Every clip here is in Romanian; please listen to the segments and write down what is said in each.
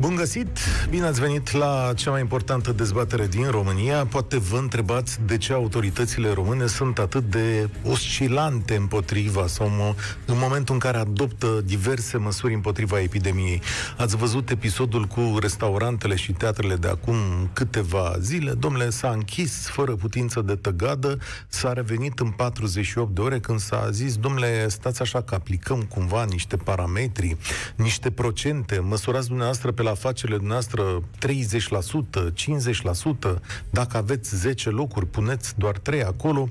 Bun găsit! Bine ați venit la cea mai importantă dezbatere din România. Poate vă întrebați de ce autoritățile române sunt atât de oscilante împotriva sau în momentul în care adoptă diverse măsuri împotriva epidemiei. Ați văzut episodul cu restaurantele și teatrele de acum câteva zile. Domnule, s-a închis fără putință de tăgadă, s-a revenit în 48 de ore când s-a zis, domnule, stați așa că aplicăm cumva niște parametri, niște procente, măsurați dumneavoastră pe la afacerile noastre 30%, 50%, dacă aveți 10 locuri, puneți doar 3 acolo,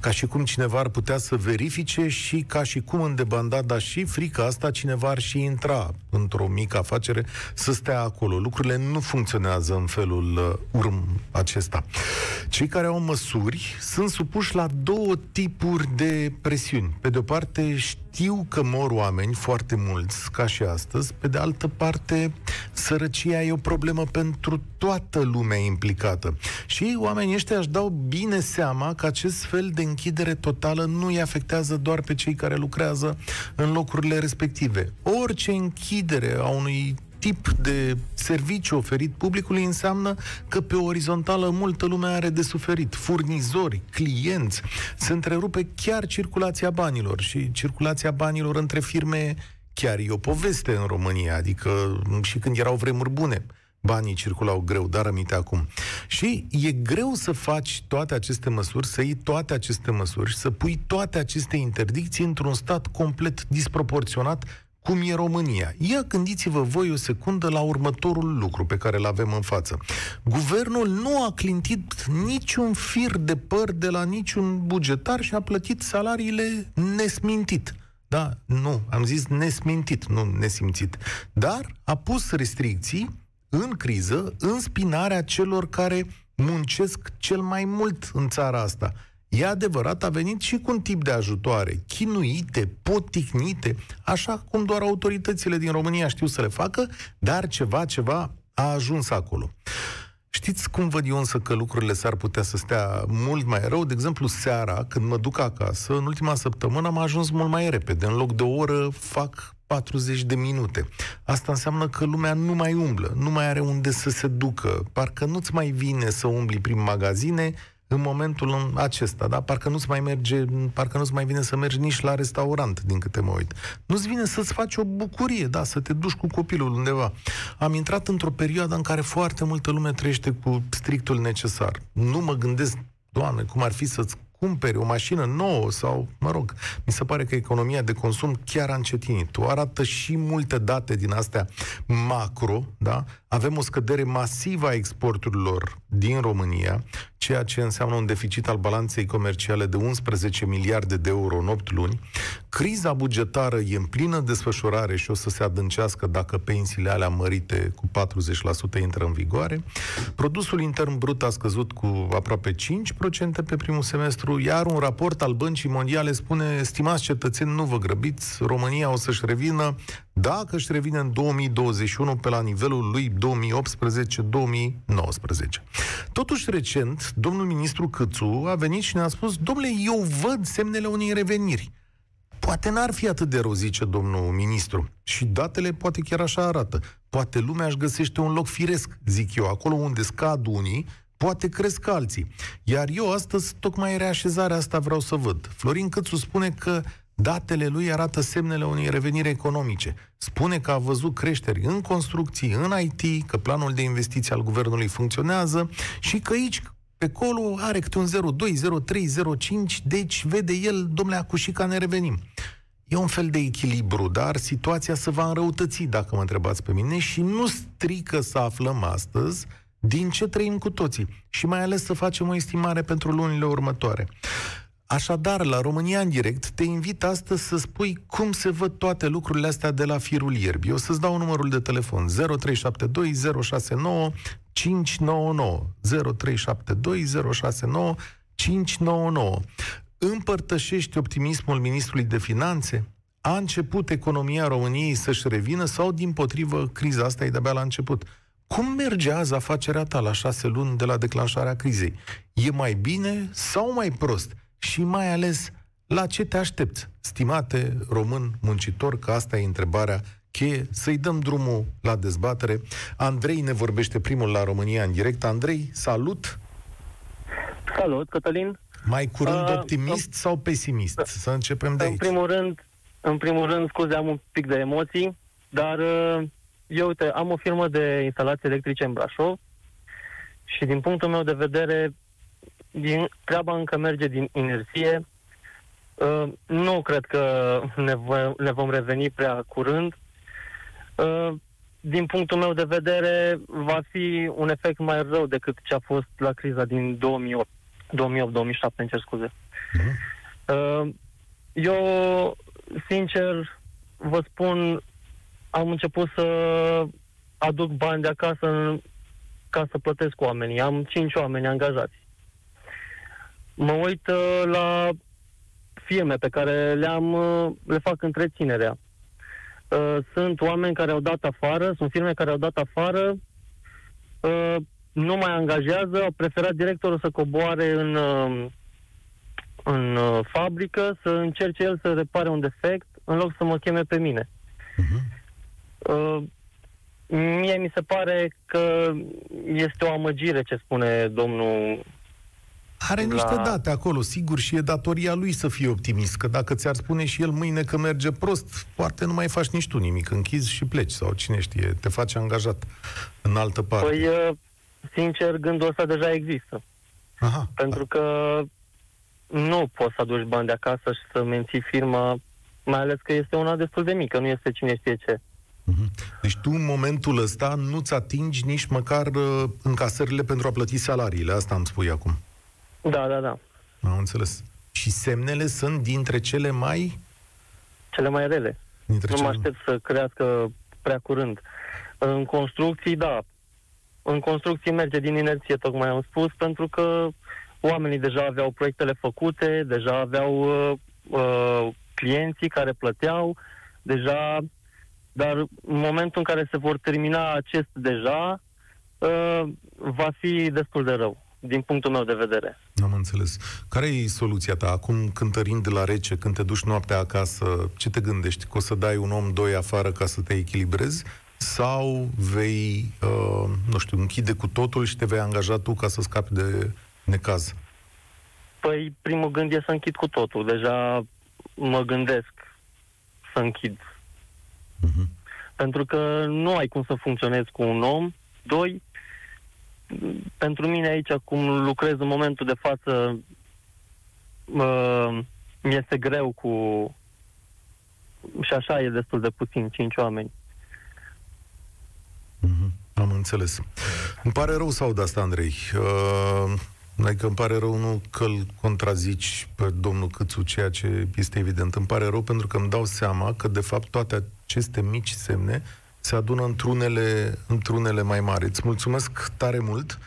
ca și cum cineva ar putea să verifice și ca și cum în debandada și frica asta cineva ar și intra într-o mică afacere să stea acolo. Lucrurile nu funcționează în felul uh, urm acesta. Cei care au măsuri sunt supuși la două tipuri de presiuni. Pe de o parte, știu că mor oameni foarte mulți, ca și astăzi, pe de altă parte, sărăcia e o problemă pentru toată lumea implicată. Și oamenii ăștia își dau bine seama că acest fel de închidere totală nu îi afectează doar pe cei care lucrează în locurile respective. Orice închidere a unui tip de serviciu oferit publicului înseamnă că pe orizontală multă lume are de suferit. Furnizori, clienți, se întrerupe chiar circulația banilor și circulația banilor între firme chiar e o poveste în România, adică și când erau vremuri bune banii circulau greu, dar aminte acum. Și e greu să faci toate aceste măsuri, să iei toate aceste măsuri, să pui toate aceste interdicții într-un stat complet disproporționat cum e România. Ia gândiți-vă voi o secundă la următorul lucru pe care îl avem în față. Guvernul nu a clintit niciun fir de păr de la niciun bugetar și a plătit salariile nesmintit. Da, nu, am zis nesmintit, nu nesimțit. Dar a pus restricții în criză, în spinarea celor care muncesc cel mai mult în țara asta. E adevărat, a venit și cu un tip de ajutoare, chinuite, poticnite, așa cum doar autoritățile din România știu să le facă, dar ceva, ceva a ajuns acolo. Știți cum văd eu însă că lucrurile s-ar putea să stea mult mai rău? De exemplu, seara, când mă duc acasă, în ultima săptămână am ajuns mult mai repede. În loc de o oră, fac 40 de minute. Asta înseamnă că lumea nu mai umblă, nu mai are unde să se ducă. Parcă nu-ți mai vine să umbli prin magazine în momentul acesta, da? Parcă nu-ți mai merge, parcă nu-ți mai vine să mergi nici la restaurant, din câte mă uit. Nu-ți vine să-ți faci o bucurie, da? Să te duci cu copilul undeva. Am intrat într-o perioadă în care foarte multă lume trăiește cu strictul necesar. Nu mă gândesc Doamne, cum ar fi să-ți cumperi o mașină nouă sau, mă rog, mi se pare că economia de consum chiar a încetinit. O arată și multe date din astea macro, da? Avem o scădere masivă a exporturilor din România, ceea ce înseamnă un deficit al balanței comerciale de 11 miliarde de euro în 8 luni. Criza bugetară e în plină desfășurare și o să se adâncească dacă pensiile alea mărite cu 40% intră în vigoare. Produsul intern brut a scăzut cu aproape 5% pe primul semestru, iar un raport al Băncii Mondiale spune, stimați cetățeni, nu vă grăbiți, România o să-și revină dacă își revine în 2021 pe la nivelul lui 2018-2019. Totuși, recent, domnul ministru Câțu a venit și ne-a spus, domnule, eu văd semnele unei reveniri. Poate n-ar fi atât de rău, zice domnul ministru. Și datele poate chiar așa arată. Poate lumea își găsește un loc firesc, zic eu, acolo unde scad unii, poate cresc alții. Iar eu astăzi, tocmai reașezarea asta vreau să văd. Florin Câțu spune că Datele lui arată semnele unei reveniri economice. Spune că a văzut creșteri în construcții, în IT, că planul de investiții al guvernului funcționează și că aici, pe colo, are câte un 02, 03, 05, deci vede el, domnule Acușica, ne revenim. E un fel de echilibru, dar situația se va înrăutăți, dacă mă întrebați pe mine, și nu strică să aflăm astăzi din ce trăim cu toții și mai ales să facem o estimare pentru lunile următoare. Așadar, la România în direct, te invit astăzi să spui cum se văd toate lucrurile astea de la firul ierbii. O să-ți dau numărul de telefon 0372 069 599 0372 069 599. Împărtășești optimismul ministrului de finanțe? A început economia României să-și revină sau, din potrivă, criza asta e de-abia la început? Cum merge azi afacerea ta la șase luni de la declanșarea crizei? E mai bine sau mai prost? și mai ales La ce te aștepți, stimate român muncitor, că asta e întrebarea cheie, să-i dăm drumul la dezbatere. Andrei ne vorbește primul la România în direct. Andrei, salut! Salut, Cătălin! Mai curând uh, optimist uh, sau pesimist? Să începem de în aici. Primul rând, în primul rând, scuze, am un pic de emoții, dar uh, eu, uite, am o firmă de instalații electrice în Brașov și din punctul meu de vedere, din, treaba încă merge din inerție. Uh, nu cred că ne, v- ne vom reveni prea curând. Uh, din punctul meu de vedere, va fi un efect mai rău decât ce a fost la criza din 2008. 2008-2007, îmi cer scuze. Uh-huh. Eu, sincer, vă spun, am început să aduc bani de acasă ca să plătesc oamenii. Am cinci oameni angajați. Mă uit uh, la firme pe care le-am, uh, le fac întreținerea. Uh, sunt oameni care au dat afară, sunt firme care au dat afară, nu mai angajează, au preferat directorul să coboare în, în fabrică, să încerce el să repare un defect, în loc să mă cheme pe mine. Uh-huh. Mie mi se pare că este o amăgire ce spune domnul are niște la... date acolo, sigur, și e datoria lui să fie optimist, că dacă ți-ar spune și el mâine că merge prost, poate nu mai faci nici tu nimic, închizi și pleci, sau cine știe, te faci angajat în altă parte. Păi, uh, sincer, gândul ăsta deja există. Aha. Pentru că nu poți să aduci bani de acasă și să menții firma, mai ales că este una destul de mică, nu este cine știe ce. Mhm. Deci tu în momentul ăsta nu-ți atingi nici măcar uh, încasările pentru a plăti salariile, asta îmi spui acum. Da, da, da. Am înțeles. Și semnele sunt dintre cele mai... Cele mai rele. Dintre nu cele... mă aștept să crească prea curând. În construcții, da. În construcții merge din inerție, tocmai am spus, pentru că oamenii deja aveau proiectele făcute, deja aveau uh, uh, clienții care plăteau, deja dar în momentul în care se vor termina acest deja, uh, va fi destul de rău, din punctul meu de vedere. Am înțeles. Care e soluția ta? Acum, cântărind de la rece, când te duci noaptea acasă, ce te gândești? Că o să dai un om, doi afară ca să te echilibrezi? Sau vei, uh, nu știu, închide cu totul și te vei angaja tu ca să scapi de necaz? Păi, primul gând e să închid cu totul. Deja mă gândesc să închid Uh-huh. Pentru că nu ai cum să funcționezi cu un om. Doi, pentru mine aici, cum lucrez în momentul de față, uh, mi-este greu cu... Și așa e destul de puțin, cinci oameni. Uh-huh. Am înțeles. Îmi pare rău să aud asta, Andrei. Uh, Adică îmi pare rău nu că îl contrazici pe domnul Câțu, ceea ce este evident. Îmi pare rău pentru că îmi dau seama că, de fapt, toate aceste mici semne se adună într-unele, într-unele mai mari. Îți mulțumesc tare mult.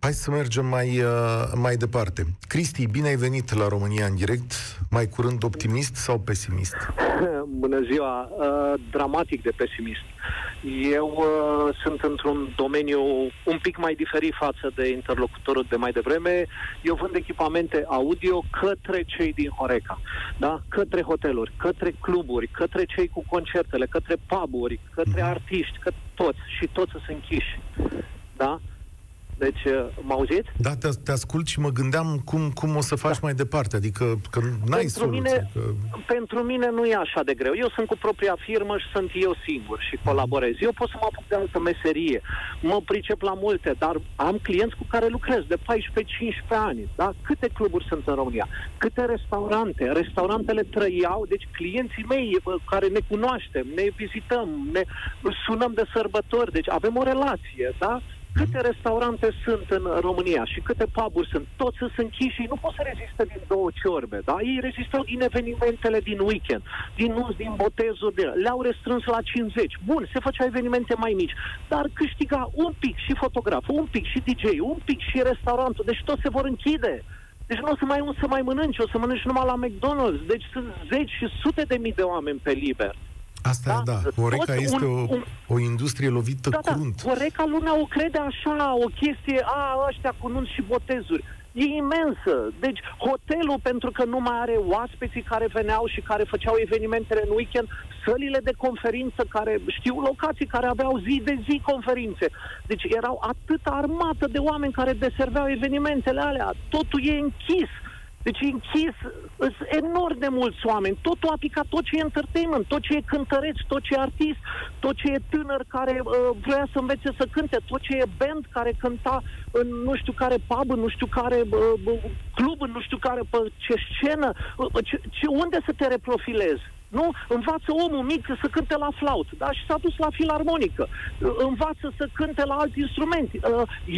Hai să mergem mai, uh, mai departe. Cristi, bine ai venit la România în direct. Mai curând optimist sau pesimist? Bună ziua! Uh, dramatic de pesimist. Eu uh, sunt într-un domeniu un pic mai diferit față de interlocutorul de mai devreme. Eu vând echipamente audio către cei din Horeca, da? către hoteluri, către cluburi, către cei cu concertele, către puburi, către mhm. artiști, către toți și toți sunt închiși. Da? Deci, uh, mă auziți? Da, te, te ascult și mă gândeam cum, cum o să faci da. mai departe, adică că n-ai pentru soluție. Mine, că... Pentru mine nu e așa de greu. Eu sunt cu propria firmă și sunt eu singur și colaborez. Eu pot să mă apuc de altă meserie. Mă pricep la multe, dar am clienți cu care lucrez de 14-15 ani. Da? Câte cluburi sunt în România? Câte restaurante? Restaurantele trăiau, deci clienții mei care ne cunoaștem, ne vizităm, ne sunăm de sărbători, deci avem o relație, da? Câte restaurante sunt în România și câte puburi sunt? Toți sunt închiși și nu pot să rezistă din două ciorbe, da? Ei rezistau din evenimentele din weekend, din nunți, din botezuri, de... le-au restrâns la 50. Bun, se făceau evenimente mai mici, dar câștiga un pic și fotograf, un pic și DJ, un pic și restaurantul, deci toți se vor închide. Deci nu o să mai un să mai mănânci, o să mănânci numai la McDonald's. Deci sunt zeci și sute de mii de oameni pe liber. Asta da, da. Horeca este un, o, o industrie lovită da, crunt. Da, Horeca lumea o crede așa, o chestie, a, ăștia cu nunți și botezuri. e imensă. Deci hotelul, pentru că nu mai are oaspeții care veneau și care făceau evenimentele în weekend, sălile de conferință care știu locații care aveau zi de zi conferințe. Deci erau atâta armată de oameni care deserveau evenimentele alea. Totul e închis. Deci e închis, sunt enorm de mulți oameni. Totul a picat, tot ce e entertainment, tot ce e cântăreț, tot ce e artist, tot ce e tânăr care uh, vrea să învețe să cânte, tot ce e band care cânta în nu știu care pub, în nu știu care uh, club, în nu știu care pe ce scenă, uh, ce, ce, unde să te reprofilezi? Nu? Învață omul mic să cânte la flaut, da? Și s-a dus la filarmonică. Învață să cânte la alt instrument.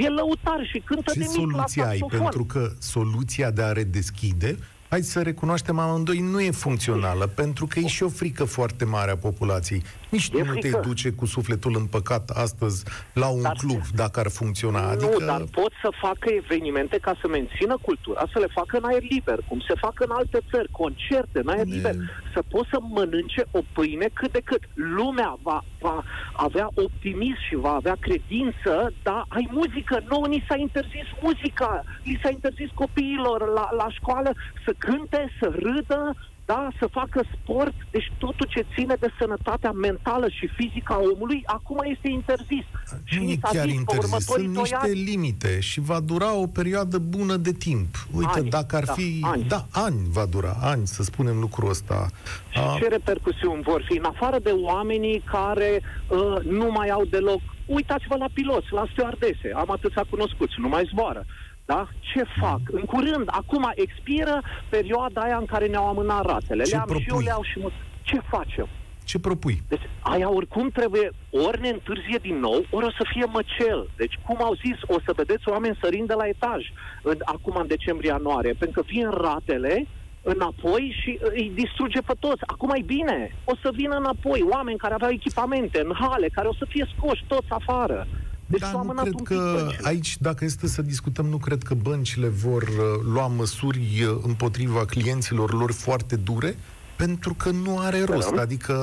E lăutar și cântă Ce de mic soluție la ai? saxofon. Pentru că soluția de a redeschide hai să recunoaștem amândoi, nu e funcțională, pentru că e și o frică foarte mare a populației. Nici tu E nu te frică. duce cu sufletul împăcat astăzi la un Dar- club, dacă ar funcționa. Adică... Nu, dar pot să facă evenimente ca să mențină cultura, să le facă în aer liber, cum se fac în alte țări, concerte în aer Ne- liber, să poți să mănânce o pâine cât de cât. Lumea va, va avea optimism și va avea credință, dar ai muzică. Nu, ni s-a interzis muzica, li s-a interzis copiilor la, la școală să cânte, să râdă, da, să facă sport, deci totul ce ține de sănătatea mentală și fizică a omului, acum este interzis. Și Nu e ni s-a chiar zis pe interzis, următorii sunt doi niște ani- limite și va dura o perioadă bună de timp. Uite, Ani, dacă ar da, fi... ani. Da, ani va dura, ani, să spunem lucrul ăsta. Și A, ce repercusiuni vor fi? În afară de oamenii care uh, nu mai au deloc... Uitați-vă la piloți, la stewardese. Am atâția cunoscuți, nu mai zboară. Da? Ce fac? În curând, acum expiră perioada aia în care ne-au amânat ratele. Ce Le-am și eu, propui? le-au și mult. Ce facem? ce propui? Deci aia oricum trebuie, ori ne întârzie din nou, ori o să fie măcel. Deci, cum au zis, o să vedeți oameni sărind de la etaj în, acum în decembrie-ianuarie, pentru că vin ratele înapoi și uh, îi distruge pe toți. Acum e bine, o să vină înapoi oameni care aveau echipamente în hale, care o să fie scoși toți afară. Deci Dar s-au nu amânat cred un pic că băncile. aici, dacă este să discutăm, nu cred că băncile vor uh, lua măsuri uh, împotriva clienților lor foarte dure, pentru că nu are rost. Sperăm. Adică,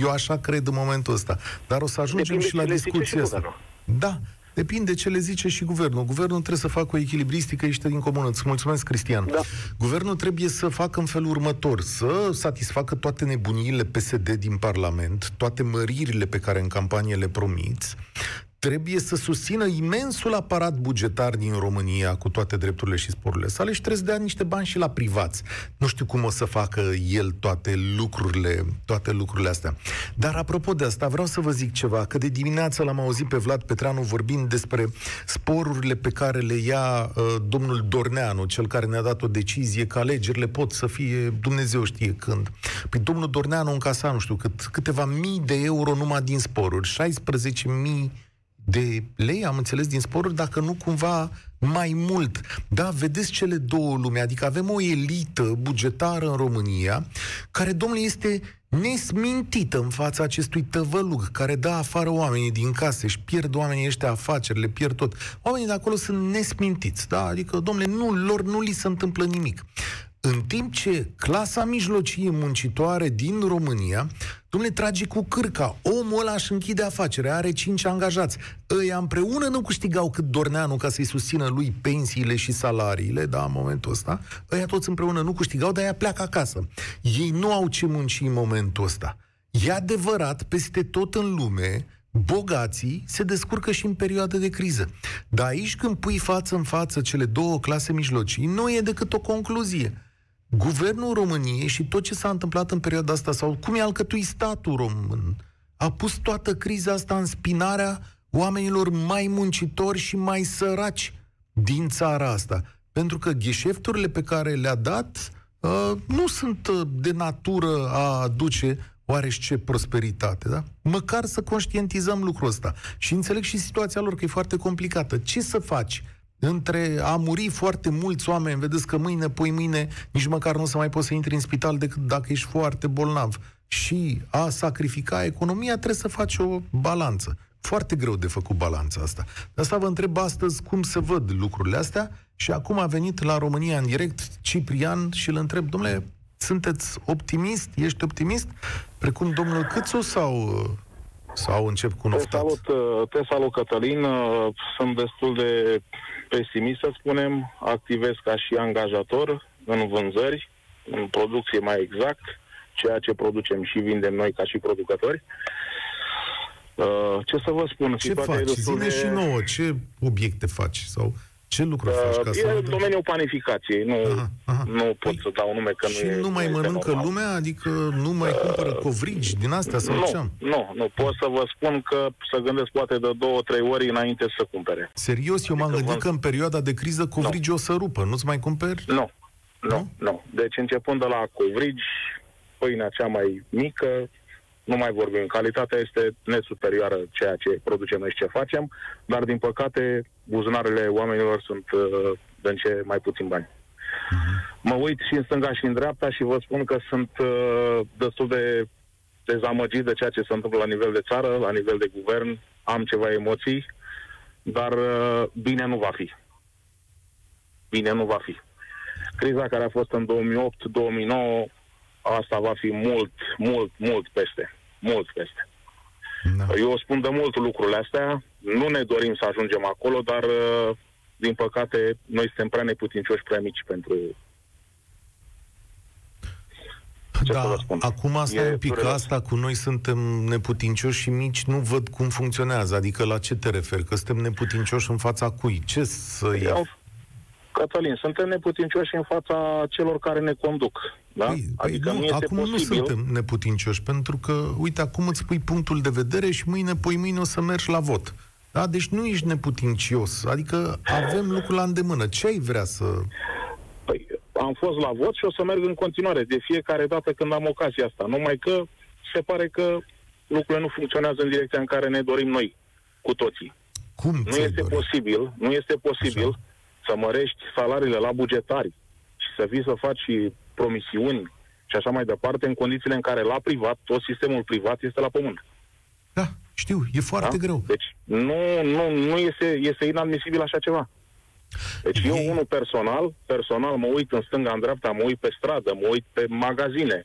eu așa cred în momentul ăsta. Dar o să ajungem Depinde și la ce le zice discuția și asta. guvernul. Da, depinde ce le zice și guvernul. Guvernul trebuie să facă o echilibristică, ești din comună. Îți mulțumesc, Cristian. Da. Guvernul trebuie să facă în felul următor, să satisfacă toate nebuniile PSD din Parlament, toate măririle pe care în campanie le promiți, trebuie să susțină imensul aparat bugetar din România cu toate drepturile și sporurile sale și trebuie să dea niște bani și la privați. Nu știu cum o să facă el toate lucrurile, toate lucrurile astea. Dar apropo de asta, vreau să vă zic ceva, că de dimineață l-am auzit pe Vlad Petreanu vorbind despre sporurile pe care le ia uh, domnul Dorneanu, cel care ne-a dat o decizie că alegerile pot să fie Dumnezeu știe când. Păi domnul Dorneanu încasa, nu știu cât, câteva mii de euro numai din sporuri, 16 mii de lei, am înțeles, din sporuri, dacă nu cumva mai mult. Da, vedeți cele două lume, adică avem o elită bugetară în România, care, domnule, este nesmintită în fața acestui tăvălug care dă afară oamenii din case și pierd oamenii ăștia afacerile, pierd tot. Oamenii de acolo sunt nesmintiți, da? Adică, domnule, nu, lor nu li se întâmplă nimic. În timp ce clasa mijlocie muncitoare din România, domnule, trage cu cârca. Omul ăla își închide afacerea, are cinci angajați. Ăia împreună nu câștigau cât Dorneanu ca să-i susțină lui pensiile și salariile, da, în momentul ăsta. Ăia toți împreună nu câștigau, dar ea pleacă acasă. Ei nu au ce munci în momentul ăsta. E adevărat, peste tot în lume, bogații se descurcă și în perioada de criză. Dar aici când pui față în față cele două clase mijlocii, nu e decât o concluzie. Guvernul României și tot ce s-a întâmplat în perioada asta, sau cum e alcătuit statul român, a pus toată criza asta în spinarea oamenilor mai muncitori și mai săraci din țara asta. Pentru că gheșefturile pe care le-a dat uh, nu sunt uh, de natură a aduce oarește prosperitate, da? Măcar să conștientizăm lucrul ăsta. Și înțeleg și situația lor că e foarte complicată. Ce să faci? Între a muri foarte mulți oameni, vedeți că mâine, poi mâine, nici măcar nu o să mai poți să intri în spital decât dacă ești foarte bolnav. Și a sacrifica economia, trebuie să faci o balanță. Foarte greu de făcut balanța asta. De asta vă întreb astăzi cum se văd lucrurile astea și acum a venit la România în direct Ciprian și îl întreb, domnule, sunteți optimist? Ești optimist? Precum domnul Câțu sau, sau încep cu un Te oftat? salut, uh, te salut, Cătălin. Uh, Sunt destul de pesimist să spunem, activez ca și angajator în vânzări, în producție mai exact, ceea ce producem și vindem noi ca și producători. Uh, ce să vă spun? Ce faci? Zine de... și nouă, ce obiecte faci? Sau ce lucruri uh, faci? Ca e în domeniul panificației. Nu, aha, aha. nu pot păi, să dau nume că și nu e nu mai mănâncă normal. lumea? Adică nu mai uh, cumpără covrigi din astea sau nu, ce Nu, nu. Pot să vă spun că să gândesc poate de două, trei ori înainte să cumpere. Serios? Eu m-am adică gândit vă... că în perioada de criză covrigi nu. o să rupă. Nu-ți mai cumperi? Nu. Nu, nu. nu. Deci începând de la covrigi, pâinea cea mai mică, nu mai vorbim. Calitatea este nesuperioară ceea ce producem noi și ce facem, dar din păcate buzunarele oamenilor sunt uh, în ce mai puțin bani. Uh-huh. Mă uit și în stânga și în dreapta și vă spun că sunt uh, destul de dezamăgit de ceea ce se întâmplă la nivel de țară, la nivel de guvern. Am ceva emoții, dar uh, bine nu va fi. Bine nu va fi. Criza care a fost în 2008-2009 asta va fi mult, mult, mult peste. Mult peste. Da. Eu spun de mult lucrurile astea. Nu ne dorim să ajungem acolo, dar, uh, din păcate, noi suntem prea neputincioși, prea mici pentru... Ce da, acum asta e un pic, dureros. asta cu noi suntem neputincioși și mici, nu văd cum funcționează. Adică la ce te referi? Că suntem neputincioși în fața cui? Ce să ia? Cătălin, suntem neputincioși în fața celor care ne conduc. Da? Păi, păi adică nu, nu este acum posibil... nu suntem neputincioși, pentru că, uite, acum îți pui punctul de vedere și mâine, poi mâine o să mergi la vot. Da? Deci nu ești neputincios. Adică avem lucrul la îndemână. Ce ai vrea să... Păi, am fost la vot și o să merg în continuare de fiecare dată când am ocazia asta. Numai că se pare că lucrurile nu funcționează în direcția în care ne dorim noi, cu toții. Cum nu este dorit? posibil, nu este posibil Așa să mărești salariile la bugetari și să vii să faci și promisiuni și așa mai departe, în condițiile în care la privat, tot sistemul privat este la pământ. Da, știu, e foarte da? greu. Deci nu, nu, nu este, este inadmisibil așa ceva. Deci eu, unul personal, personal mă uit în stânga, în dreapta, mă uit pe stradă, mă uit pe magazine.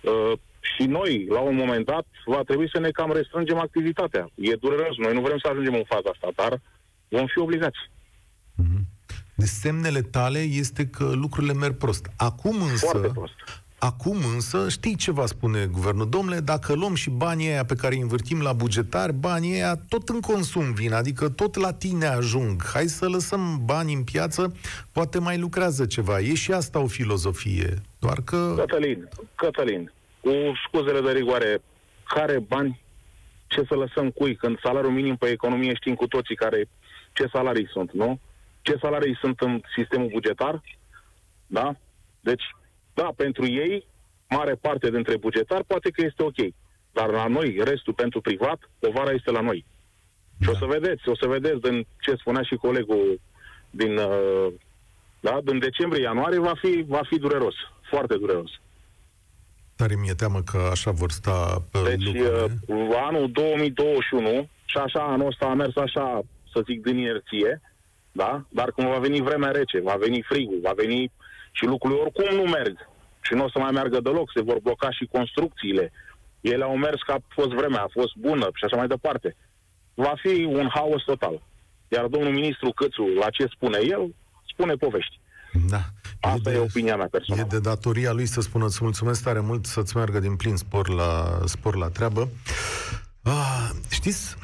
Uh, și noi, la un moment dat, va trebui să ne cam restrângem activitatea. E dureros, noi nu vrem să ajungem în faza asta, dar vom fi obligați. Mm-hmm de semnele tale este că lucrurile merg prost. Acum însă... Foarte prost. Acum însă, știi ce va spune guvernul? Domnule, dacă luăm și banii aia pe care îi învârtim la bugetari, banii aia tot în consum vin, adică tot la tine ajung. Hai să lăsăm bani în piață, poate mai lucrează ceva. E și asta o filozofie, doar că... Cătălin, Cătălin, cu scuzele de rigoare, care bani, ce să lăsăm cui, când salariul minim pe economie știm cu toții care, ce salarii sunt, nu? Ce salarii sunt în sistemul bugetar, da? Deci, da, pentru ei, mare parte dintre bugetar poate că este ok. Dar la noi, restul pentru privat, povara este la noi. Da. Și o să vedeți, o să vedeți din ce spunea și colegul din, uh, da, din decembrie-ianuarie, va fi, va fi dureros, foarte dureros. Tare mi-e teamă că așa vor sta pe Deci, lucrurile. uh, anul 2021, și așa anul ăsta a mers așa, să zic, din inerție, da? Dar când va veni vremea rece, va veni frigul, va veni și lucrurile oricum nu merg și nu o să mai meargă deloc, se vor bloca și construcțiile. Ele au mers ca a fost vremea, a fost bună și așa mai departe. Va fi un haos total. Iar domnul ministru Câțu, la ce spune el, spune povești. Da. Asta e, de, e opinia mea personală. E de datoria lui să spună îți mulțumesc tare mult să-ți meargă din plin spor la, spor la treabă. Ah, știți,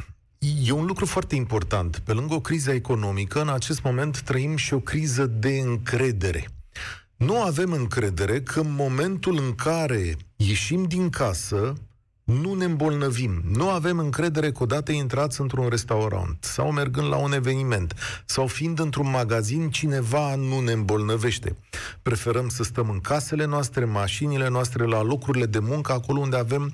E un lucru foarte important. Pe lângă o criză economică, în acest moment trăim și o criză de încredere. Nu avem încredere că în momentul în care ieșim din casă, nu ne îmbolnăvim. Nu avem încredere că odată intrați într-un restaurant sau mergând la un eveniment sau fiind într-un magazin, cineva nu ne îmbolnăvește. Preferăm să stăm în casele noastre, mașinile noastre, la locurile de muncă, acolo unde avem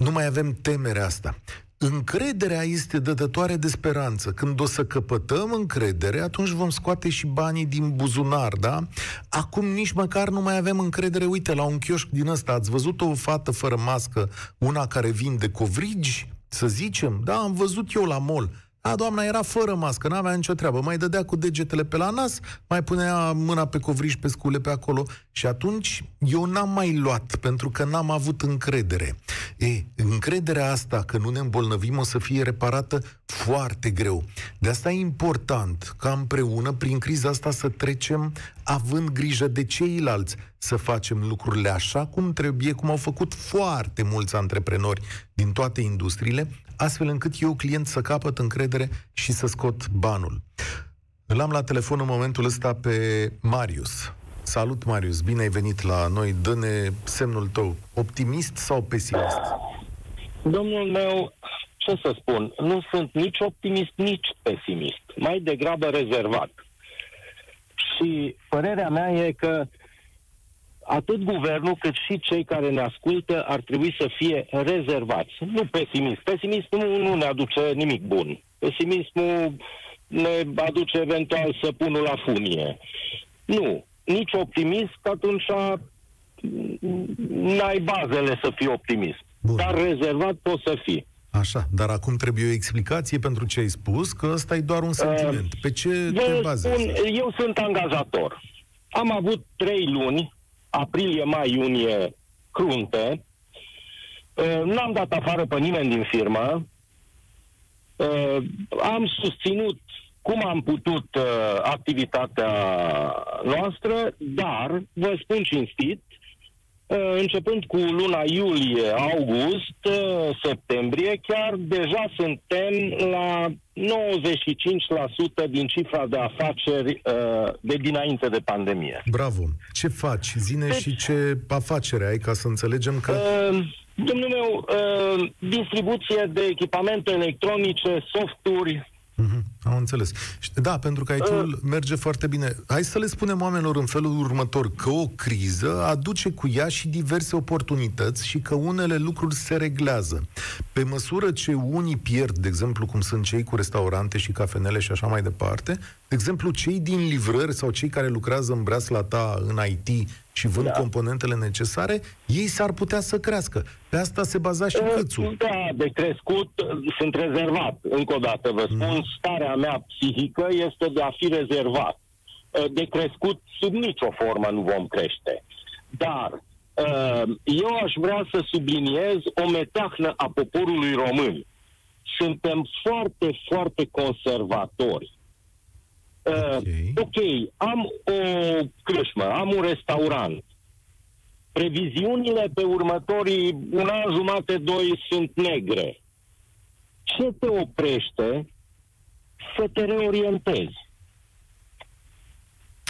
nu mai avem temerea asta. Încrederea este dădătoare de speranță. Când o să căpătăm încredere, atunci vom scoate și banii din buzunar, da? Acum nici măcar nu mai avem încredere. Uite, la un chioșc din ăsta, ați văzut o fată fără mască, una care vinde covrigi, să zicem? Da, am văzut eu la mall. A, doamna era fără mască, n-avea nicio treabă. Mai dădea cu degetele pe la nas, mai punea mâna pe covriș, pe scule pe acolo. Și atunci eu n-am mai luat, pentru că n-am avut încredere. E, încrederea asta că nu ne îmbolnăvim o să fie reparată foarte foarte greu. De asta e important ca împreună, prin criza asta, să trecem având grijă de ceilalți, să facem lucrurile așa cum trebuie, cum au făcut foarte mulți antreprenori din toate industriile, astfel încât eu, client, să capăt încredere și să scot banul. Îl am la telefon în momentul ăsta pe Marius. Salut, Marius, bine ai venit la noi. Dă-ne semnul tău. Optimist sau pesimist? Domnul meu, ce să spun, nu sunt nici optimist, nici pesimist. Mai degrabă rezervat. Și părerea mea e că atât guvernul cât și cei care ne ascultă ar trebui să fie rezervați. Nu pesimist. Pesimismul nu ne aduce nimic bun. Pesimismul ne aduce eventual săpunul la funie. Nu. Nici optimist, atunci n-ai bazele să fii optimist. Bun. Dar rezervat poți să fii. Așa, dar acum trebuie o explicație pentru ce ai spus, că ăsta e doar un sentiment. Pe ce uh, te bazezi? Eu sunt angajator. Am avut trei luni, aprilie, mai, iunie, crunte. Uh, n-am dat afară pe nimeni din firmă. Uh, am susținut cum am putut uh, activitatea noastră, dar, vă spun cinstit, uh, începând cu luna iulie, august, uh, septembrie, chiar deja suntem la 95% din cifra de afaceri uh, de dinainte de pandemie. Bravo! Ce faci? Zine deci, și ce afacere ai ca să înțelegem că... Uh, Domnul meu, uh, distribuție de echipamente electronice, softuri, Mm-hmm, am înțeles. Da, pentru că aici uh. merge foarte bine. Hai să le spunem oamenilor în felul următor că o criză aduce cu ea și diverse oportunități și că unele lucruri se reglează. Pe măsură ce unii pierd, de exemplu, cum sunt cei cu restaurante și cafenele și așa mai departe, de exemplu, cei din livrări sau cei care lucrează în breasla ta în IT și vând da. componentele necesare, ei s-ar putea să crească. Pe asta se baza și uh, Câțu. Da, de crescut sunt rezervat. Încă o dată vă spun, mm. starea mea psihică este de a fi rezervat. Uh, de crescut, sub nicio formă nu vom crește. Dar uh, eu aș vrea să subliniez o metahnă a poporului român. Suntem foarte, foarte conservatori Uh, okay. ok, am o crâșmă, am un restaurant. Previziunile pe următorii un an jumate, doi sunt negre. Ce te oprește să te reorientezi?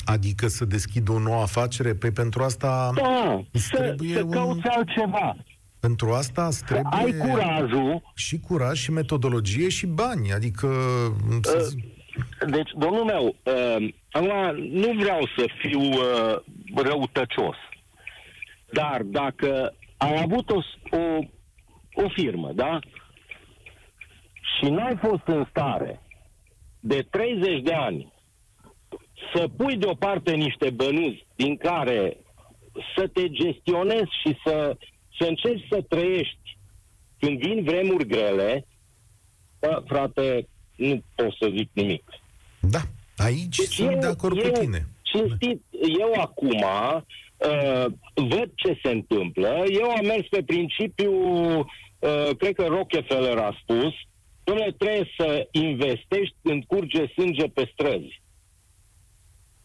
Adică să deschid o nouă afacere? Păi pentru asta da, să, trebuie să un... cauți altceva. Pentru asta îți trebuie... Ai curajul. Și curaj, și metodologie, și bani. Adică... Uh, deci, domnul meu, uh, acum nu vreau să fiu uh, răutăcios, dar dacă ai avut o, o, o firmă, da? Și n-ai fost în stare de 30 de ani să pui deoparte niște bănuți din care să te gestionezi și să, să încerci să trăiești când vin vremuri grele, bă, frate, nu pot să zic nimic. Da, aici deci sunt eu, de acord eu, cu tine. Cinstit, eu acum uh, văd ce se întâmplă. Eu am mers pe principiu, uh, cred că Rockefeller a spus, domnule, trebuie să investești când curge sânge pe străzi.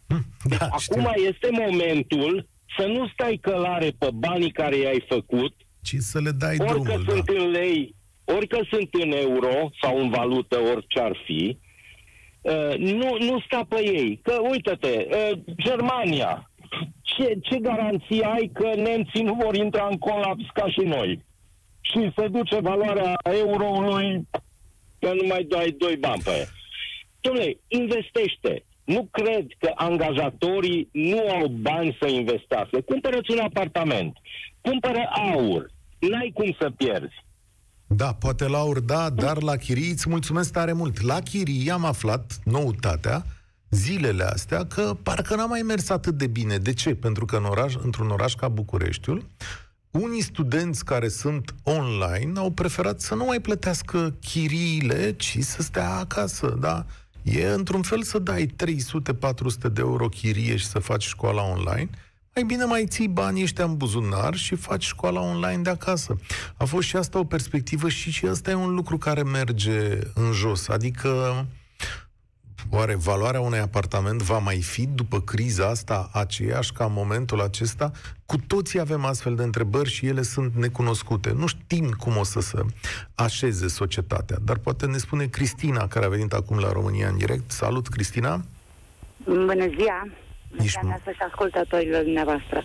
Hm, da, Acum știu. este momentul să nu stai călare pe banii care i-ai făcut, ci să le dai orică drumul. sunt da. în lei, orică sunt în euro sau în valută, orice ar fi, uh, nu, nu sta pe ei. Că, uite-te, uh, Germania, ce, ce garanție ai că nemții nu vor intra în colaps ca și noi? Și se duce valoarea euroului că nu mai dai doi bani pe ea. Dom'le, investește. Nu cred că angajatorii nu au bani să investească. Cumpărăți un apartament, cumpără aur, n-ai cum să pierzi. Da, poate la ur, da, dar la chirii îți mulțumesc tare mult. La chirii am aflat noutatea zilele astea că parcă n-a mai mers atât de bine. De ce? Pentru că în oraș, într-un oraș ca Bucureștiul, unii studenți care sunt online au preferat să nu mai plătească chiriile, ci să stea acasă, da? E într-un fel să dai 300-400 de euro chirie și să faci școala online, mai bine mai ții banii ăștia în buzunar și faci școala online de acasă. A fost și asta o perspectivă și și asta e un lucru care merge în jos. Adică Oare valoarea unui apartament va mai fi după criza asta aceeași ca în momentul acesta? Cu toții avem astfel de întrebări și ele sunt necunoscute. Nu știm cum o să se așeze societatea, dar poate ne spune Cristina, care a venit acum la România în direct. Salut, Cristina! Bună ziua! Bună Ești ziua să și ascultătorilor dumneavoastră.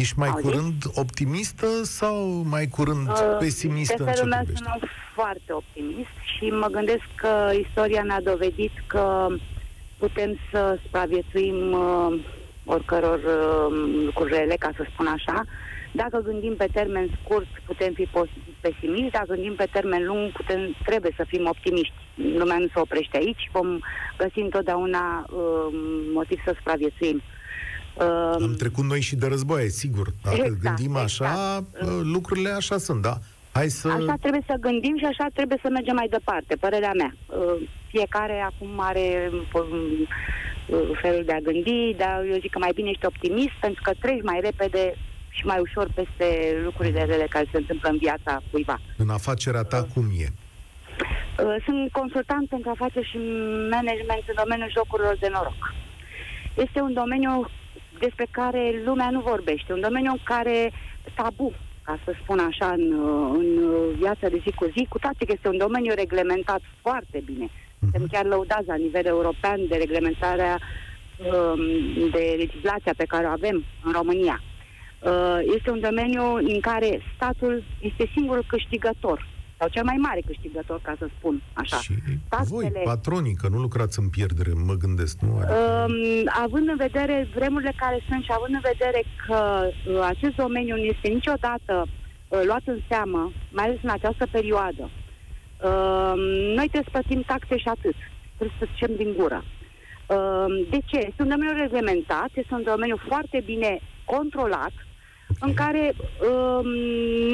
Ești mai Auziți? curând optimistă sau mai curând Uh, pesimistă de în ce felul meu privește? sunt foarte optimist și mă gândesc că istoria ne-a dovedit că putem să supraviețuim uh, oricăror uh, lucruri rele, ca să spun așa. Dacă gândim pe termen scurt, putem fi pos- pesimiști, dacă gândim pe termen lung, putem, trebuie să fim optimiști. Lumea nu se oprește aici, vom găsi întotdeauna uh, motiv să supraviețuim. Uh, Am trecut noi și de războaie, sigur. Dacă Exact, gândim așa, exact. uh, lucrurile așa sunt, da? Hai să... Așa trebuie să gândim și așa trebuie să mergem mai departe, părerea mea. Uh, Fiecare acum are uh, uh, felul de a gândi, dar eu zic că mai bine ești optimist pentru că treci mai repede și mai ușor peste lucrurile rele care se întâmplă în viața cuiva. În afacerea ta, cum e? Uh, Sunt consultant pentru afaceri și management în domeniul jocurilor de noroc. Este un domeniu despre care lumea nu vorbește, un domeniu în care tabu, ca să spun așa, în, uh, în viața de zi cu zi, cu toate că este un domeniu reglementat foarte bine. Suntem chiar lăudați la nivel european de reglementarea um, de legislația pe care o avem în România. Uh, Este un domeniu în care statul este singurul câștigător sau cel mai mare câștigător, ca să spun așa. Și Taxele- voi, patronii, că nu lucrați în pierdere, mă gândesc, nu? Adică... Um, având în vedere vremurile care sunt și având în vedere că uh, acest domeniu nu este niciodată uh, luat în seamă, mai ales în această perioadă, um, noi trebuie să plătim taxe și atât. Trebuie să zicem din gură. Um, de ce? Este un domeniu reglementat, este un domeniu foarte bine controlat, în care um,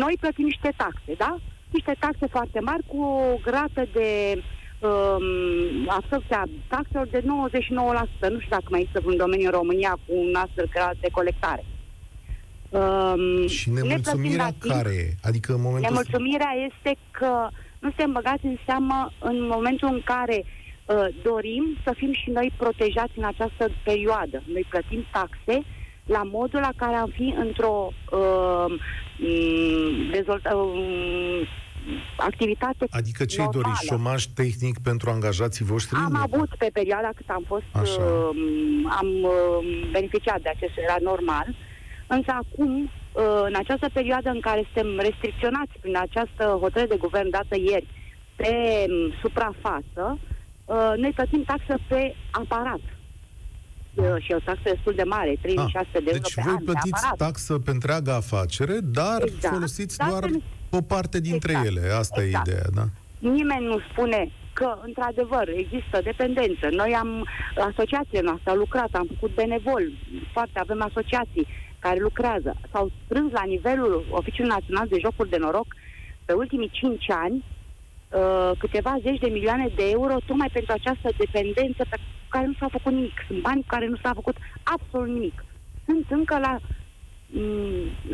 noi plătim niște taxe, da? Niște taxe foarte mari cu o grată de um, absorpția taxelor de 99%. Nu știu dacă mai există vreun domeniu în România cu un astfel grad de colectare. Um, și ne plătim nemulțumirea la timp. care e? Adică în momentul ăsta... Nemulțumirea este că nu suntem băgați în seamă în momentul în care uh, dorim să fim și noi protejați în această perioadă. Noi plătim taxe la modul la care am fi într-o uh, m, dezvolta, um, activitate Adică ce normală. doriți? Șomaj tehnic pentru angajații voștri? Am avut pe perioada cât am fost, Așa. uh, am uh, beneficiat de acest, era normal, însă acum, uh, în această perioadă în care suntem restricționați prin această hotărâre de guvern dată ieri pe um, suprafață, uh, noi plătim taxă pe aparat. Uh, și e o taxă destul de mare, 36 de euro Deci pe voi an pe plătiți aparat. taxă pe întreaga afacere, dar Exact. folosiți Dar doar pentru- o parte dintre Exact. ele. Asta Exact. e ideea, da? Nimeni nu spune că, într-adevăr, există dependență. Noi am, asociațiile noastre au lucrat, am făcut benevol, foarte, avem asociații care lucrează. S-au strâns la nivelul Oficiului Național de Jocuri de Noroc pe ultimii 5 ani uh, câteva zeci de milioane de euro tocmai pentru această dependență pe care nu s-a făcut nimic. Sunt bani cu care nu s-a făcut absolut nimic. Sunt încă la, mm,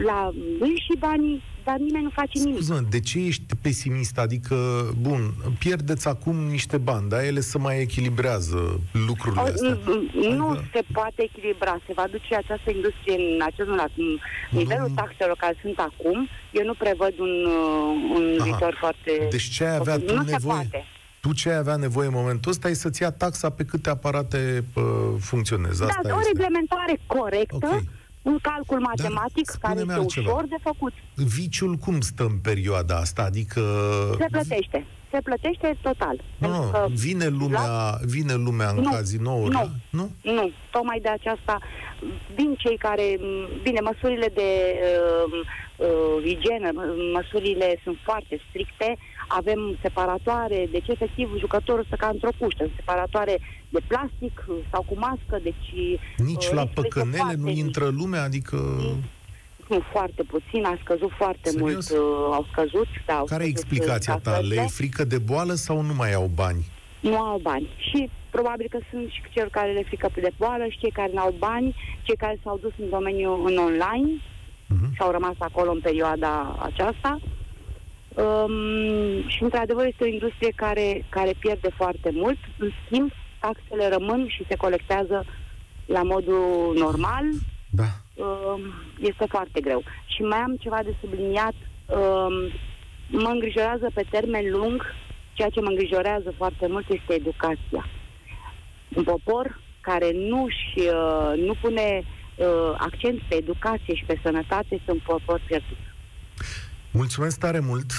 la lui și banii, dar nimeni nu face nimic. Scuză, de ce ești pesimist? Adică, bun, pierdeți acum niște bani, dar ele se mai echilibrează lucrurile O, astea. n- n- Nu Adică- se poate echilibra. Se va duce această industrie în acest moment. În nivelul Nu. taxelor care sunt acum, eu nu prevăd un, uh, un Aha. viitor foarte... Deci ce ai avea tu nu nevoie? se poate. Tu ce ai avea nevoie în momentul ăsta e să-ți ia taxa pe câte aparate uh, funcționează. Asta da, o este. reglementare corectă, Ok. Un calcul matematic care spune-mi este altceva. ușor de făcut. Viciul cum stă în perioada asta? Adică... Se plătește. Se plătește total. Nu, Pentru nu, că vine lumea, vine lumea în Nu, cazinouri, nu. nu? Nu, tocmai de aceasta vin cei care, m, bine, măsurile de uh, uh, igienă, m- măsurile sunt foarte stricte, avem separatoare, deci efectiv jucătorul stă ca într-o cuștă, separatoare de plastic uh, sau cu mască, deci... Nici uh, la riscurile sunt păcănele foarte nu mici. intră lumea, adică... Nu, foarte puțin, a scăzut foarte Serios? mult, uh, au scăzut, da, au Care e scăzut, uh, explicația ta? Le casările. e frică de boală sau nu mai au bani? nu au bani. Și probabil că sunt și cei care le frică de boală și cei care nu au bani, cei care s-au dus în domeniul în online uh-huh. și au rămas acolo în perioada aceasta. Um, și într-adevăr este o industrie care, care pierde foarte mult. În schimb, taxele rămân și se colectează la modul normal. Da. Um, este foarte greu. Și mai am ceva de subliniat. Um, mă îngrijorează pe termen lung, ceea ce mă îngrijorează foarte mult este educația. Un popor care nu, și, uh, nu pune uh, accent pe educație și pe sănătate este un popor pierdut. Mulțumesc tare mult!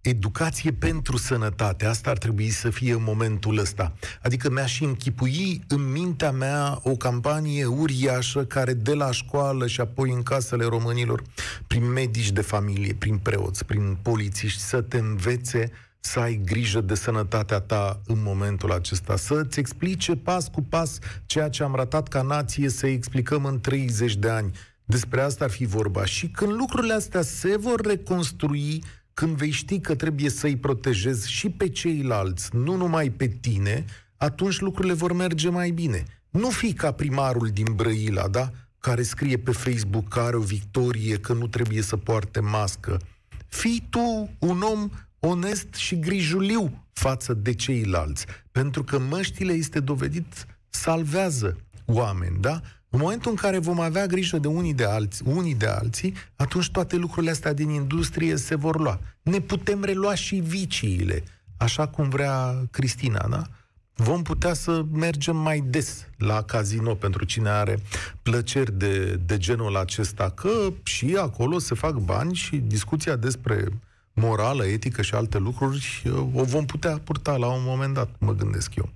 Educație pentru sănătate, asta ar trebui să fie în momentul ăsta. Adică mi-aș închipui în mintea mea o campanie uriașă care de la școală și apoi în casele românilor, prin medici de familie, prin preoți, prin polițiști, să te învețe să ai grijă de sănătatea ta în momentul acesta, să-ți explice pas cu pas ceea ce am ratat ca nație să explicăm în 30 de ani. Despre asta ar fi vorba. Și când lucrurile astea se vor reconstrui, când vei ști că trebuie să-i protejezi și pe ceilalți, nu numai pe tine, atunci lucrurile vor merge mai bine. Nu fi ca primarul din Brăila, da? Care scrie pe Facebook că are o victorie, că nu trebuie să poarte mască. Fii tu un om onest și grijuliu față de ceilalți. Pentru că măștile, este dovedit, salvează oameni, da? În momentul în care vom avea grijă de unii de, alți, unii de alții, atunci toate lucrurile astea din industrie se vor lua. Ne putem relua și viciile, așa cum vrea Cristina, da? Vom putea să mergem mai des la casino pentru cine are plăceri de, de genul acesta, că și acolo se fac bani și discuția despre morală, etică și alte lucruri o vom putea purta la un moment dat, mă gândesc eu.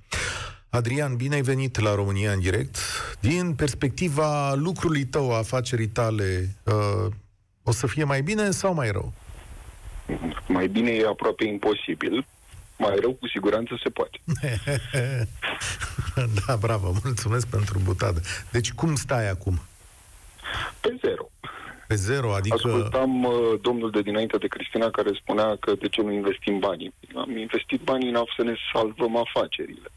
Adrian, bine ai venit la România în direct. Din perspectiva lucrului tău, a afacerii tale, uh, o să fie mai bine sau mai rău? Mai bine e aproape imposibil. Mai rău, cu siguranță, se poate. da, bravo, mulțumesc pentru butadă. Deci cum stai acum? Pe zero. Pe zero, adică... Ascultam uh, domnul de dinainte de Cristina care spunea că de ce nu investim banii. Am investit banii în să ne salvăm afacerile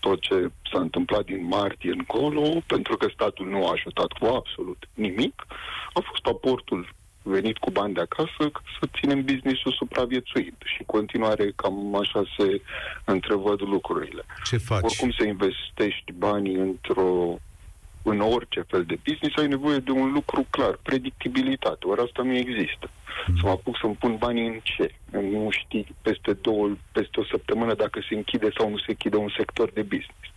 tot ce s-a întâmplat din martie încolo, pentru că statul nu a ajutat cu absolut nimic, a fost aportul venit cu bani de acasă să ținem business-ul supraviețuit și continuare cam așa se întrevăd lucrurile. Ce faci? Oricum să investești banii într-o în orice fel de business ai nevoie de un lucru clar, predictibilitate, ori asta nu există. Mm. Să mă apuc să-mi pun banii în ce? Nu știi peste, două, peste o săptămână dacă se închide sau nu se închide un sector de business.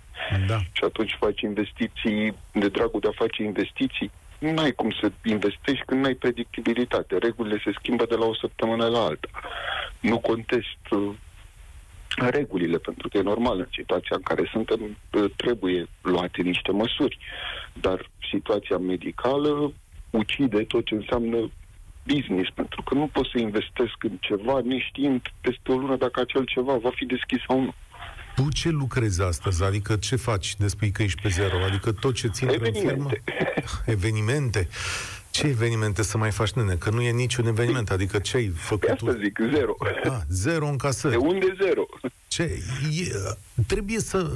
Da. Și atunci faci investiții, de dragul de a face investiții, nu ai cum să investești când nu ai predictibilitate. Regulile se schimbă de la o săptămână la alta. Nu contest uh, regulile, pentru că e normal în situația în care suntem, trebuie luate niște măsuri. Dar situația medicală ucide tot ce înseamnă business, pentru că nu pot să investesc în ceva neștiind peste o lună dacă acel ceva va fi deschis sau nu. Tu ce lucrezi astăzi? Adică ce faci despre că ești pe zero? Adică tot ce ține în firmă? Evenimente. Ce evenimente să mai faci, nene? Că nu e niciun eveniment. Adică ce ai făcut? Pe păi asta zic, zero. Ah, zero în casă. De unde zero? Ce? E, trebuie să...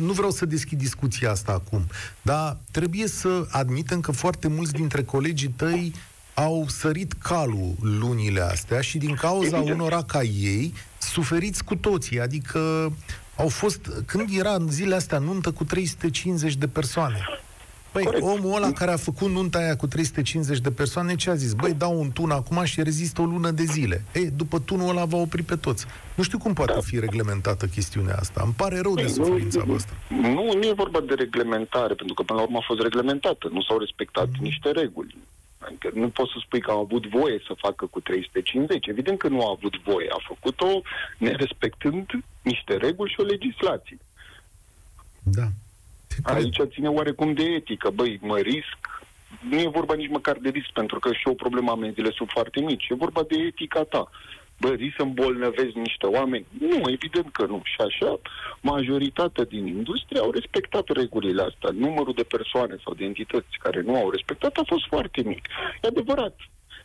Nu vreau să deschid discuția asta acum, dar trebuie să admitem că foarte mulți dintre colegii tăi au sărit calul lunile astea și din cauza Evident. unora ca ei suferiți cu toții. Adică au fost... Când era în zilele astea nuntă cu 350 de persoane Păi, Corect. omul ăla care a făcut nunta aia cu 350 de persoane, ce a zis? Băi, dau un tun acum și rezistă o lună de zile. Ei, după tunul ăla va opri pe toți. Nu știu cum poate da. fi reglementată chestiunea asta. Îmi pare rău de păi, suferința nu, voastră. Nu, nu e vorba de reglementare, pentru că până la urmă a fost reglementată. Nu s-au respectat mm. niște reguli. Adică nu poți să spui că au avut voie să facă cu 350. Evident că nu a avut voie. A făcut-o nerespectând niște reguli și o legislație. Da. Aici ține oarecum de etică. Băi, mă risc. Nu e vorba nici măcar de risc, pentru că și o problemă amenziile sunt foarte mici. E vorba de etica ta. Bă, risc să îmbolnăvezi niște oameni? Nu, evident că nu. Și așa, majoritatea din industrie au respectat regulile astea. Numărul de persoane sau de entități care nu au respectat a fost foarte mic. E adevărat.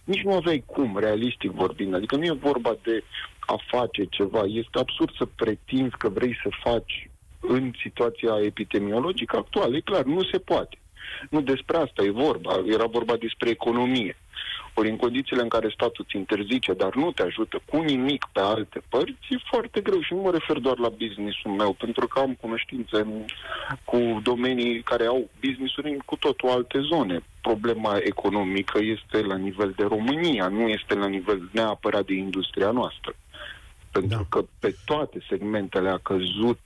nici nu aveai cum, realistic vorbind. Adică nu e vorba de a face ceva. Este absurd să pretinzi că vrei să faci în situația epidemiologică actuală. E clar, nu se poate. Nu despre asta e vorba. Era vorba despre economie. Ori în condițiile în care statul ți interzice, dar nu te ajută cu nimic pe alte părți, e foarte greu. Și nu mă refer doar la businessul meu, pentru că am cunoștințe în, cu domenii care au business-uri în cu totul alte zone. Problema economică este la nivel de România, nu este la nivel neapărat de industria noastră. Pentru da. că pe toate segmentele a căzut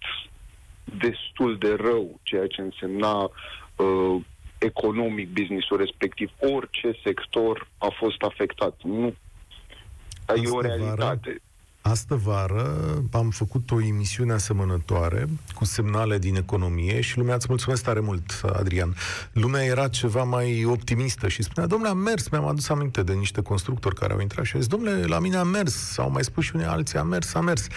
destul de rău, ceea ce însemna uh, economic businessul respectiv. Orice sector a fost afectat. Nu. E o realitate. Vară, Astă vară am făcut o emisiune asemănătoare cu semnale din economie și lumea, îți mulțumesc tare mult, Adrian. Lumea era ceva mai optimistă și spunea, domnule, am mers, mi-am adus aminte de niște constructori care au intrat și au zis, domnule, la mine a mers, sau mai spus și unii alții, a mers, a mers.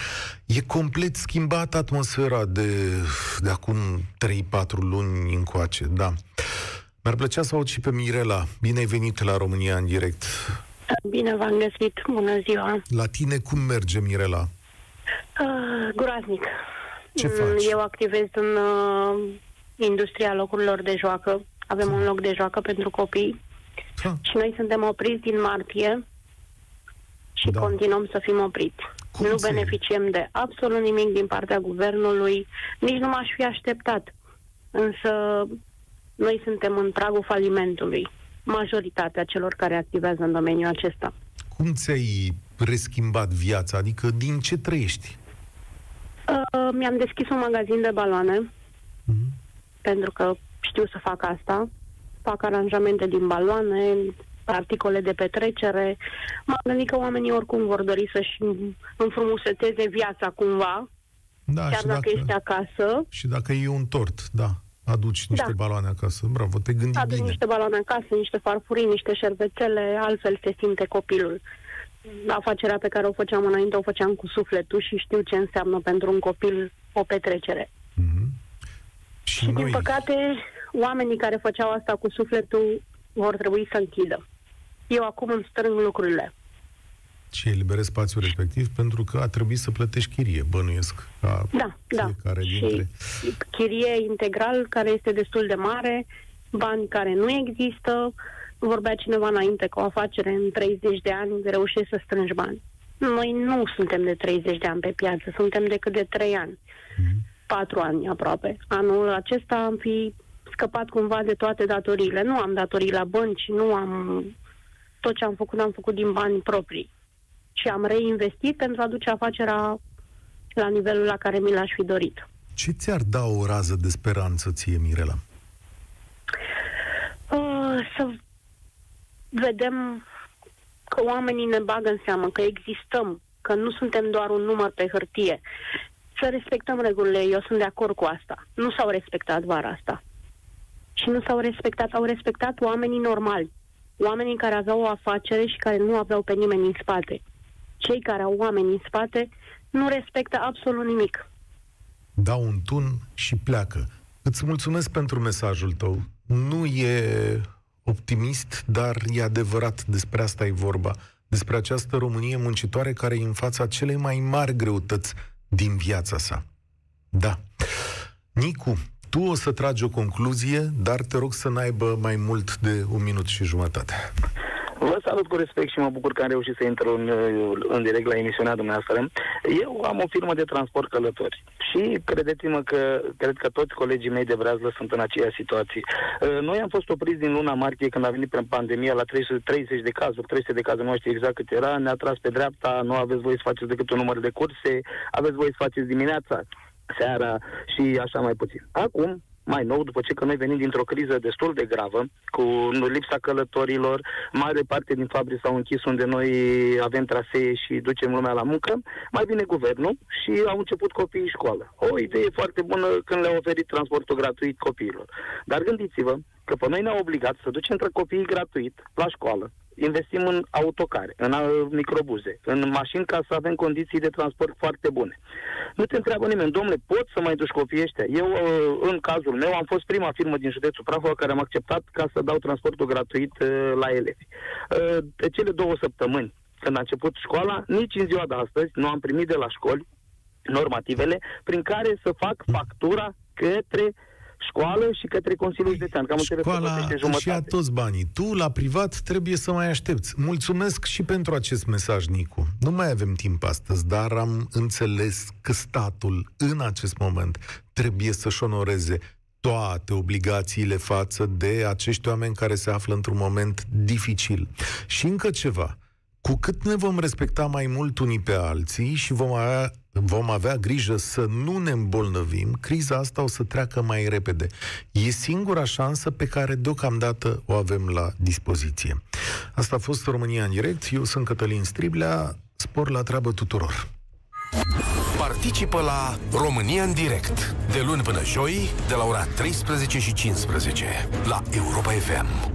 E complet schimbată atmosfera de, de acum 3-4 luni încoace, da. Mi-ar plăcea să aud și pe Mirela. Bine ai venit la România în direct. Bine v-am găsit. Bună ziua. La tine cum merge, Mirela? Uh, groaznic. Ce mm, faci? Eu activez în uh, industria locurilor de joacă. Avem un loc de joacă pentru copii. Ha. Și noi suntem opriți din martie și da. continuăm să fim opriți. Cum nu beneficiem de absolut nimic din partea guvernului, nici nu m-aș fi așteptat. Însă noi suntem în pragul falimentului, majoritatea celor care activează în domeniul acesta. Cum ți-ai reschimbat viața? Adică din ce trăiești? Uh, mi-am deschis un magazin de baloane, uh-huh. pentru că știu să fac asta. Fac aranjamente din baloane, articole de petrecere. M-am gândit că oamenii oricum vor dori să-și înfrumuseteze viața cumva, da, chiar dacă, dacă ești acasă. Și dacă e un tort, da aduci niște da. baloane acasă. Bravo, te gândi Aduc bine. niște baloane acasă, niște farfurii, niște șervețele, altfel se simte copilul. Afacerea pe care o făceam înainte o făceam cu sufletul și știu ce înseamnă pentru un copil o petrecere. Mm-hmm. Și, și noi... din păcate, oamenii care făceau asta cu sufletul vor trebui să închidă. Eu acum îmi strâng lucrurile și eliberezi spațiul respectiv pentru că a trebuit să plătești chirie, bănuiesc, ca da, da. fiecare da. dintre... Și chirie integral, care este destul de mare, bani care nu există. Vorbea cineva înainte că o afacere în 30 de ani reușește să strângi bani. Noi nu suntem de 30 de ani pe piață, suntem decât de 3 ani. Mm-hmm. 4 ani aproape. Anul acesta am fi scăpat cumva de toate datoriile. Nu am datorii la bănci, nu am... Tot ce am făcut, am făcut din bani proprii și am reinvestit pentru a duce afacerea la nivelul la care mi l-aș fi dorit. Ce ți-ar da o rază de speranță ție, Mirela? Uh, să vedem că oamenii ne bagă în seamă, că existăm, că nu suntem doar un număr pe hârtie. Să respectăm regulile, eu sunt de acord cu asta. Nu s-au respectat vara asta. Și nu s-au respectat, au respectat oamenii normali. Oamenii care aveau o afacere și care nu aveau pe nimeni în spate cei care au oameni în spate nu respectă absolut nimic. Dau un tun și pleacă. Îți mulțumesc pentru mesajul tău. Nu e optimist, dar e adevărat, despre asta e vorba. Despre această Românie muncitoare care e în fața celei mai mari greutăți din viața sa. Da. Nicu, tu o să tragi o concluzie, dar te rog să n-aibă mai mult de un minut și jumătate. Vă salut cu respect și mă bucur că am reușit să intru în, în direct la emisiunea dumneavoastră. Eu am o firmă de transport călători și credeți-mă că cred că toți colegii mei de breazlă sunt în aceeași situație. Uh, noi am fost opriți din luna martie când a venit pandemia la 330 de cazuri, 300 de cazuri, nu știu exact cât era, ne-a tras pe dreapta, nu aveți voie să faceți decât un număr de curse, aveți voie să faceți dimineața, seara și așa mai puțin. Acum, mai nou, după ce că noi venim dintr-o criză destul de gravă, cu lipsa călătorilor, mare parte din fabrici s-au închis unde noi avem trasee și ducem lumea la muncă, mai vine guvernul și au început copiii școală. O idee foarte bună când le-au oferit transportul gratuit copiilor. Dar gândiți-vă că pe noi ne-au obligat să ducem între copiii gratuit la școală, investim în autocare, în uh, microbuze, în mașini ca să avem condiții de transport foarte bune. Nu te întreabă nimeni, domnule, poți să mai duci copiii ăștia? Eu, uh, în cazul meu, am fost prima firmă din județul Prahova care am acceptat ca să dau transportul gratuit uh, la elevi. De cele două săptămâni când a început școala, nici în ziua de astăzi nu am primit de la școli normativele prin care să fac factura către școală și către Consiliul Județean. Cam Școala și ia toți banii. Tu, la privat, trebuie să mai aștepți. Mulțumesc și pentru acest mesaj, Nicu. Nu mai avem timp astăzi, dar am înțeles că statul, în acest moment, trebuie să-și onoreze toate obligațiile față de acești oameni care se află într-un moment dificil. Și încă ceva cu cât ne vom respecta mai mult unii pe alții și vom avea, vom avea grijă să nu ne îmbolnăvim, criza asta o să treacă mai repede. E singura șansă pe care deocamdată o avem la dispoziție. Asta a fost România în direct. Eu sunt Cătălin Striblea. Spor la treabă tuturor! Participă la România în direct de luni până joi de la ora 13 și 15 la Europa FM.